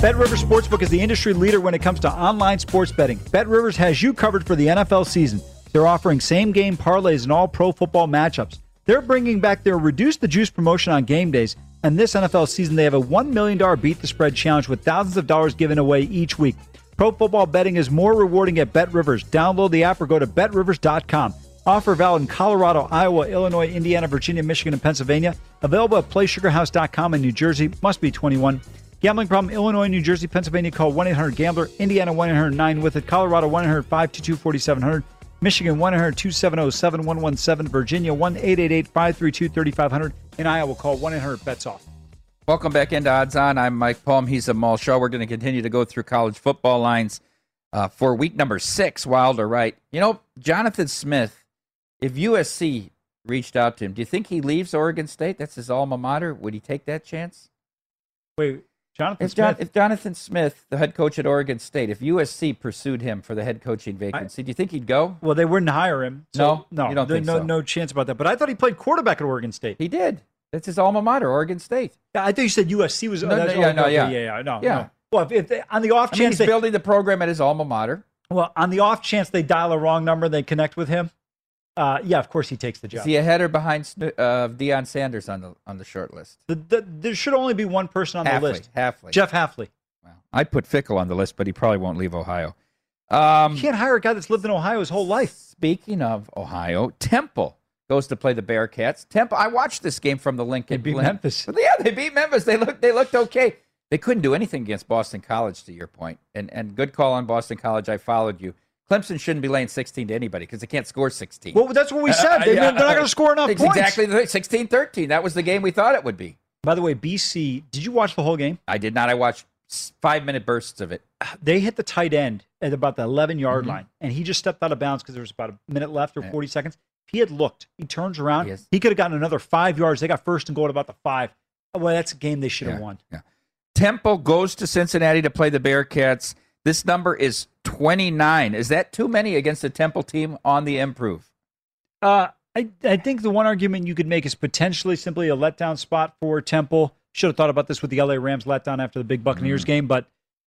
S3: Bet Rivers Sportsbook is the industry leader when it comes to online sports betting. Bet Rivers has you covered for the NFL season. They're offering same game parlays in all pro football matchups. They're bringing back their Reduce the Juice promotion on game days. And this NFL season, they have a $1 million Beat the Spread challenge with thousands of dollars given away each week. Pro football betting is more rewarding at Bet Rivers. Download the app or go to betrivers.com. Offer valid in Colorado, Iowa, Illinois, Indiana, Virginia, Michigan, and Pennsylvania. Available at PlaySugarHouse.com in New Jersey. Must be 21. Gambling problem, Illinois, New Jersey, Pennsylvania, call 1 800 Gambler. Indiana 1 800 9 with it. Colorado 1 800 522 4700. Michigan 1 800 270 7117. Virginia 1 888 532 3500. And Iowa call 1 800 bets off.
S2: Welcome back into Odds On. I'm Mike Palm. He's Amal Shaw. We're going to continue to go through college football lines uh, for week number six, wild or right. You know, Jonathan Smith, if USC reached out to him, do you think he leaves Oregon State? That's his alma mater. Would he take that chance?
S3: Wait, Jonathan
S2: If,
S3: Smith?
S2: if Jonathan Smith, the head coach at Oregon State, if USC pursued him for the head coaching vacancy, do you think he'd go?
S3: Well, they wouldn't hire him.
S2: No?
S3: no,
S2: You don't
S3: there-
S2: think
S3: no,
S2: so?
S3: no chance about that. But I thought he played quarterback at Oregon State.
S2: He did. That's his alma mater, Oregon State.
S3: Yeah, I think you said USC was.
S2: No,
S3: oh,
S2: no, yeah, no, yeah.
S3: yeah, yeah, no,
S2: Yeah.
S3: no. Well, if, if they, on the off
S2: I mean,
S3: chance
S2: he's
S3: they,
S2: building the program at his alma mater.
S3: well, on the off chance they dial a wrong number, and they connect with him. Uh, yeah, of course he takes the job.
S2: Is he ahead or behind uh, Deion Sanders on the on the short list?
S3: The, the, there should only be one person on
S2: Hafley,
S3: the list.
S2: Hafley.
S3: Jeff Hafley.
S2: I'd put Fickell on the list, but he probably won't leave Ohio. Um,
S3: You can't hire a guy that's lived in Ohio his whole life.
S2: Speaking of Ohio, Temple goes to play the Bearcats. Temple. I watched this game from the Lincoln.
S3: They beat Memphis.
S2: But yeah, they beat Memphis. They looked. They looked okay. They couldn't do anything against Boston College. To your point, and and good call on Boston College. I followed you. Clemson shouldn't be laying 16 to anybody because they can't score 16.
S3: Well, that's what we said. They,
S2: yeah.
S3: They're not going to score enough
S2: It's
S3: points.
S2: Exactly the 16 13. That was the game we thought it would be.
S3: By the way, BC, did you watch the whole game?
S2: I did not. I watched five minute bursts of it.
S3: They hit the tight end at about the 11 yard
S2: Mhm.
S3: line, and he just stepped out of bounds because there was about a minute left or 40 seconds. If he had looked, he turns around,
S2: Yes.
S3: he could have gotten another five yards. They got first and goal at about the five. Well, that's a game they should have
S2: Yeah,
S3: won.
S2: yeah. Temple goes to Cincinnati to play the Bearcats. This number is 29. Is that too many against the Temple team on the improve?
S3: Uh, I, I think the one argument you could make is potentially simply a letdown spot for Temple. Should have thought about this with the LA Rams letdown after the big Buccaneers
S2: Mm.
S3: game. But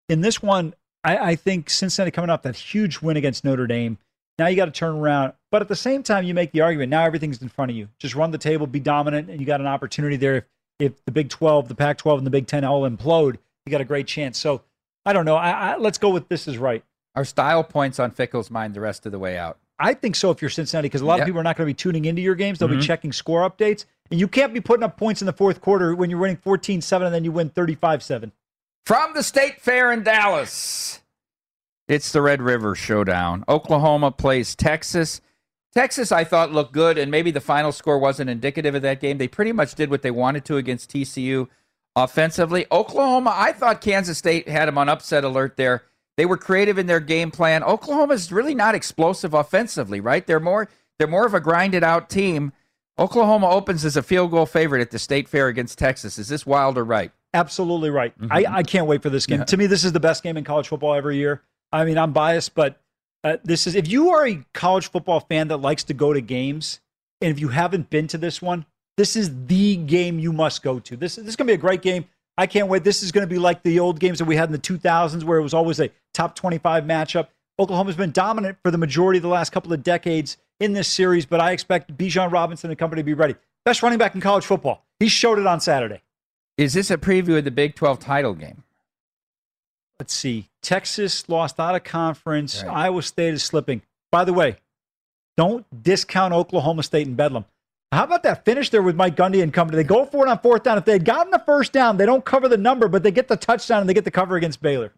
S3: in this one, I, I think since Cincinnati coming off that huge win against Notre Dame. Now you got to turn around. But at the same time, you make the argument now everything's in front of you. Just run the table, be dominant, and you got an opportunity there. If, if the Big 12, the Pac 12, and the Big 10 all implode, you got a great chance. So I don't know. I, I, let's go with this is right.
S2: Are style points on Fickell's mind the rest of the way out?
S3: I think so if you're Cincinnati because a lot of people are not going to be tuning into your games. They'll
S2: Mhm.
S3: be checking score updates. And you can't be putting up points in the fourth quarter when you're winning 14 7 and then you win 35 7.
S2: From the State Fair in Dallas, it's the Red River Showdown. Oklahoma plays Texas. Texas, I thought, looked good, and maybe the final score wasn't indicative of that game. They pretty much did what they wanted to against TCU offensively. Oklahoma, I thought Kansas State had them on upset alert there. They were creative in their game plan. Oklahoma's really not explosive offensively, right? They're more they're more of a grinded out team. Oklahoma opens as a field goal favorite at the State Fair against Texas. Is this wild or right?
S3: Absolutely right. I, I can't wait for this game.
S2: Yeah.
S3: To me, this is the best game in college football every year. I mean, I'm biased, but uh, this is if you are a college football fan that likes to go to games, and if you haven't been to this one, this is the game you must go to. This, this is going to be a great game. I can't wait. This is going to be like the old games that we had in the 2000s where it was always a top 25 matchup. Oklahoma's been dominant for the majority of the last couple of decades in this series, but I expect Bijan Robinson and company to be ready. Best running back in college football. He showed it on Saturday.
S2: Is this a preview of the Big 12 title game?
S3: let's see. Texas lost out of conference. Iowa State is slipping. By the way, don't discount Oklahoma State and Bedlam. How about that finish there with Mike Gundy and company? They go for it on fourth down. If they had gotten the first down, they don't cover the number, but they get the touchdown and they get the cover against Baylor.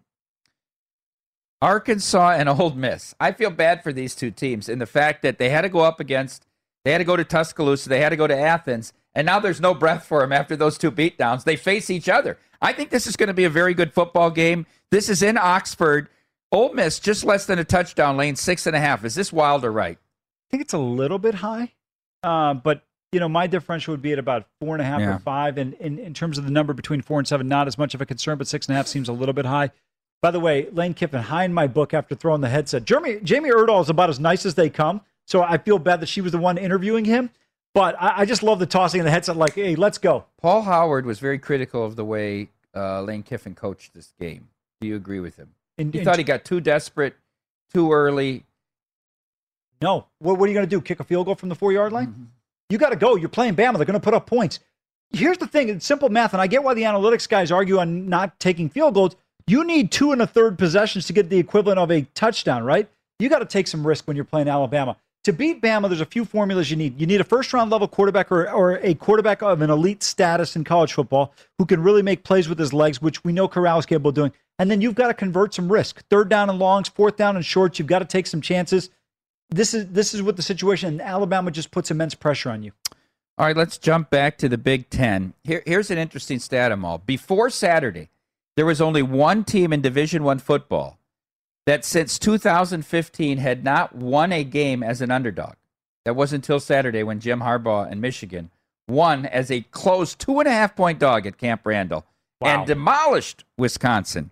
S2: Arkansas and Ole Miss. I feel bad for these two teams in the fact that they had to go up against, they had to go to Tuscaloosa, they had to go to Athens, and now there's no breath for them after those two beatdowns. They face each other. I think this is going to be a very good football game. This is in Oxford. Ole Miss just less than a touchdown lane, six and a half. Is this wild or right?
S3: I think it's a little bit high, uh, but you know my differential would be at about four and a half
S2: Yeah.
S3: or five, and in, in terms of the number between four and seven, not as much of a concern, but six and a half seems a little bit high. By the way, Lane Kiffin high in my book after throwing the headset. Jeremy Jamie Erdahl is about as nice as they come, so I feel bad that she was the one interviewing him. But I, I just love the tossing of the headset, like, hey, let's go.
S2: Paul Howard was very critical of the way uh, Lane Kiffin coached this game. Do you agree with him?
S3: In-
S2: he
S3: in-
S2: thought he got too desperate, too early.
S3: No. What, what are you going to do? Kick a field goal from the four yard line? Mm-hmm. You got to go. You're playing Bama. They're going to put up points. Here's the thing it's simple math, and I get why the analytics guys argue on not taking field goals. You need two and a third possessions to get the equivalent of a touchdown, right? You got to take some risk when you're playing Alabama. To beat Bama, there's a few formulas you need. You need a first round level quarterback or, or a quarterback of an elite status in college football who can really make plays with his legs, which we know Corral is capable of doing. And then you've got to convert some risk. Third down and longs, fourth down and shorts. You've got to take some chances. This is this is what the situation. And Alabama just puts immense pressure on you.
S2: All right, let's jump back to the Big Ten. Here, here's an interesting stat, Amal. Before Saturday, there was only one team in Division One football that since 2015 had not won a game as an underdog. That was until Saturday when Jim Harbaugh and Michigan won as a close two and a half point dog at Camp Randall and demolished Wisconsin.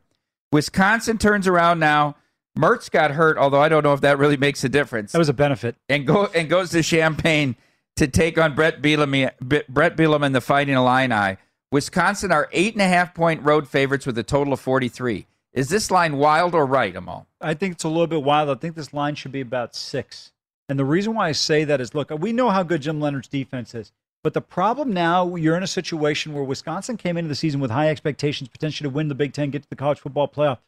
S2: Wisconsin turns around now. Mertz got hurt, although I don't know if that really makes a difference. That
S3: was a benefit.
S2: And go and goes to Champaign to take on Bret Bielema, Bret Bielema and the Fighting Illini. Wisconsin are eight and a half point road favorites with a total of 43. Is this line wild or right, Amal?
S3: I think it's a little bit wild. I think this line should be about six. And the reason why I say that is look, we know how good Jim Leonhard's defense is. But the problem now, you're in a situation where Wisconsin came into the season with high expectations, potentially to win the Big Ten, get to the college football playoff.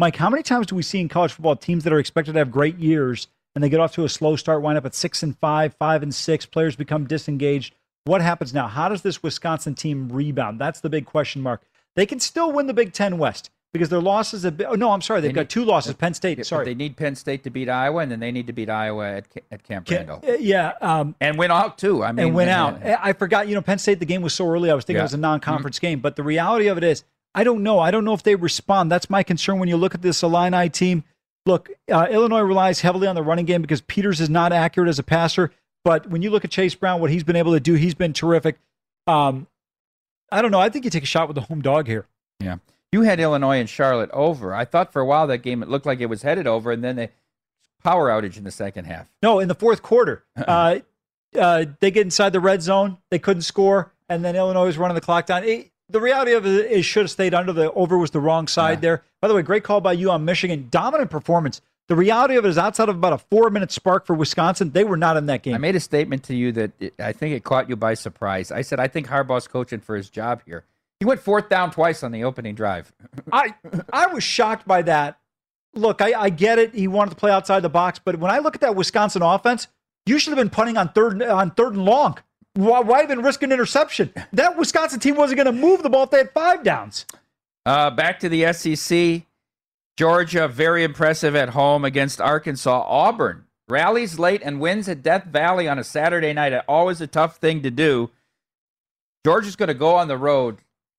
S3: Mike, how many times do we see in college football teams that are expected to have great years and they get off to a slow start, wind up at six and five, five and six, players become disengaged? What happens now? How does this Wisconsin team rebound? That's the big question mark. They can still win the Big Ten West because their losses have been. Oh, no, I'm sorry. They've
S2: They
S3: got
S2: need-
S3: two losses. Penn State. Sorry.
S2: They need Penn State to beat Iowa, and then they need to beat Iowa at, at Camp Randall.
S3: Uh, Yeah. Um,
S2: and win out, too. I mean,
S3: and win
S2: uh,
S3: out. I forgot, you know, Penn State, the game was so early. I was thinking
S2: Yeah.
S3: it was a non conference game. But the reality of it is, I don't know. I don't know if they respond. That's my concern when you look at this Illini team. Look, uh, Illinois relies heavily on the running game because Peters is not accurate as a passer. But when you look at Chase Brown, what he's been able to do, he's been terrific. Um, I don't know. I think you take a shot with the home dog here.
S2: Yeah. You had Illinois and Charlotte over. I thought for a while that game it looked like it was headed over, and then the power outage in the second half.
S3: No, in the fourth quarter. Uh, uh, they get inside the red zone, they couldn't score, and then Illinois was running the clock down. It, the reality of it is, should have stayed under. The over was the wrong side there. By the way, great call by you on Michigan. Dominant performance. The reality of it is, outside of about a four minute spark for Wisconsin, they were not in that game.
S2: I made a statement to you that it, I think it caught you by surprise. I said I think Harbaugh's coaching for his job here. He went fourth down twice on the opening drive.
S3: I I was shocked by that. Look, I, I get it. He wanted to play outside the box, but when I look at that Wisconsin offense, you should have been punting on third on third and long. Why, why even risk an interception? That Wisconsin team wasn't going to move the ball if they had five downs.
S2: Uh, back to the SEC. Georgia, very impressive at home against Arkansas. Auburn rallies late and wins at Death Valley on a Saturday night. Always a tough thing to do. Georgia's going to go on the road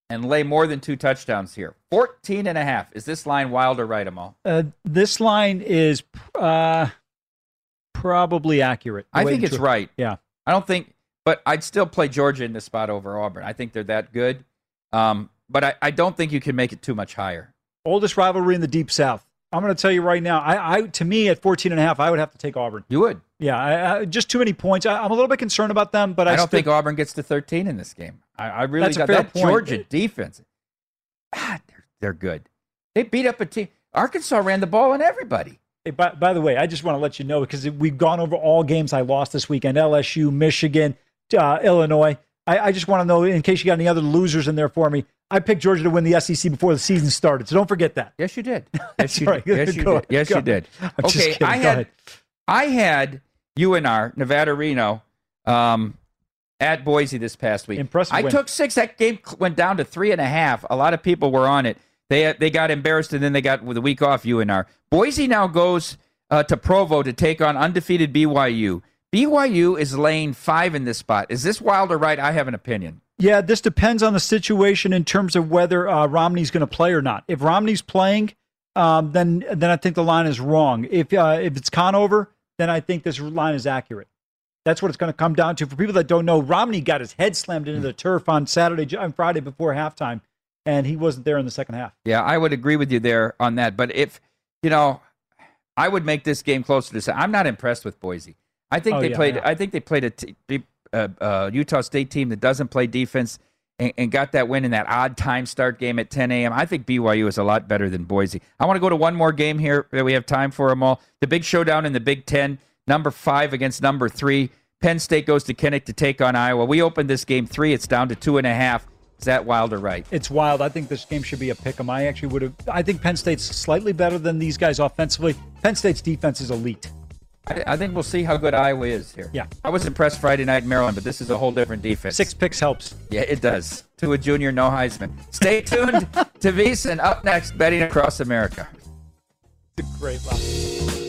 S2: and lay more than two touchdowns here. 14 and a half. Is this line wild or right, Amal?
S3: Uh, this line is uh, probably accurate.
S2: I think it's right.
S3: Yeah.
S2: I don't think, but I'd still play Georgia in this spot over Auburn. I think they're that good. Um, but I, I don't think you can make it too much higher.
S3: Oldest rivalry in the Deep South. I'm going to tell you right now. I, I to me at 14 and a half, I would have to take Auburn.
S2: You would?
S3: Yeah. I, I, just too many points. I, am a little bit concerned about them, but I,
S2: I don't think Auburn gets to 13 in this game. I, I really
S3: That's
S2: got
S3: fair
S2: that
S3: point.
S2: Georgia defense. Ah, they're, they're good. They beat up a team. Arkansas ran the ball on everybody.
S3: Hey, by, by the way, I just want to let you know because we've gone over all games I lost this weekend LSU, Michigan, uh, Illinois. I, I just want to know, in case you got any other losers in there for me, I picked Georgia to win the SEC before the season started. So don't forget that.
S2: Yes, you did. Yes, you
S3: right.
S2: did. Yes, you did. Yes, you did. Okay. I had. I had UNR Nevada Reno um, at Boise this past week.
S3: Impressive
S2: I
S3: win.
S2: took six. That game went down to three and a half. A lot of people were on it. They they got embarrassed and then they got with a week off. UNR Boise now goes uh, to Provo to take on undefeated BYU. BYU is laying five in this spot. Is this wild or right? I have an opinion.
S3: Yeah, this depends on the situation in terms of whether uh, Romney's going to play or not. If Romney's playing, um, then then I think the line is wrong. If uh, if it's Conover, then I think this line is accurate. That's what it's going to come down to. For people that don't know, Romney got his head slammed into the turf on Saturday, on Friday before halftime, and he wasn't there in the second half.
S2: Yeah, I would agree with you there on that. But if you know, I would make this game closer to. I'm not impressed with Boise. I think
S3: Oh,
S2: they
S3: yeah,
S2: played.
S3: yeah.
S2: I think they played a t- uh, uh, Utah State team that doesn't play defense and, and got that win in that odd time start game at 10 a.m. I think BYU is a lot better than Boise. I want to go to one more game here that we have time for them all. The big showdown in the Big Ten. Number five against number three. Penn State goes to Kinnick to take on Iowa. We opened this game three. It's down to two and a half. Is that wild or right?
S3: It's wild. I think this game should be a pick 'em. I actually would have. I think Penn State's slightly better than these guys offensively. Penn State's defense is elite.
S2: I, I think we'll see how good Iowa is here.
S3: Yeah.
S2: I was impressed Friday night in Maryland, but this is a whole different defense.
S3: Six picks helps.
S2: Yeah, it does. To a junior, no Heisman. Stay tuned to VSiN. Up next, betting across America.
S3: It's a great line.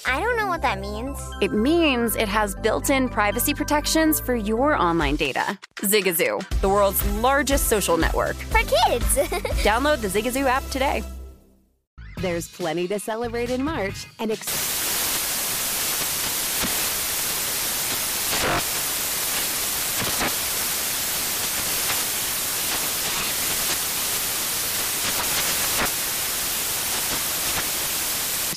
S10: I don't know what that means.
S11: It means it has built in privacy protections for your online data. Zigazoo, the world's largest social network.
S10: For kids.
S11: Download the Zigazoo app today.
S12: There's plenty to celebrate in March and ex-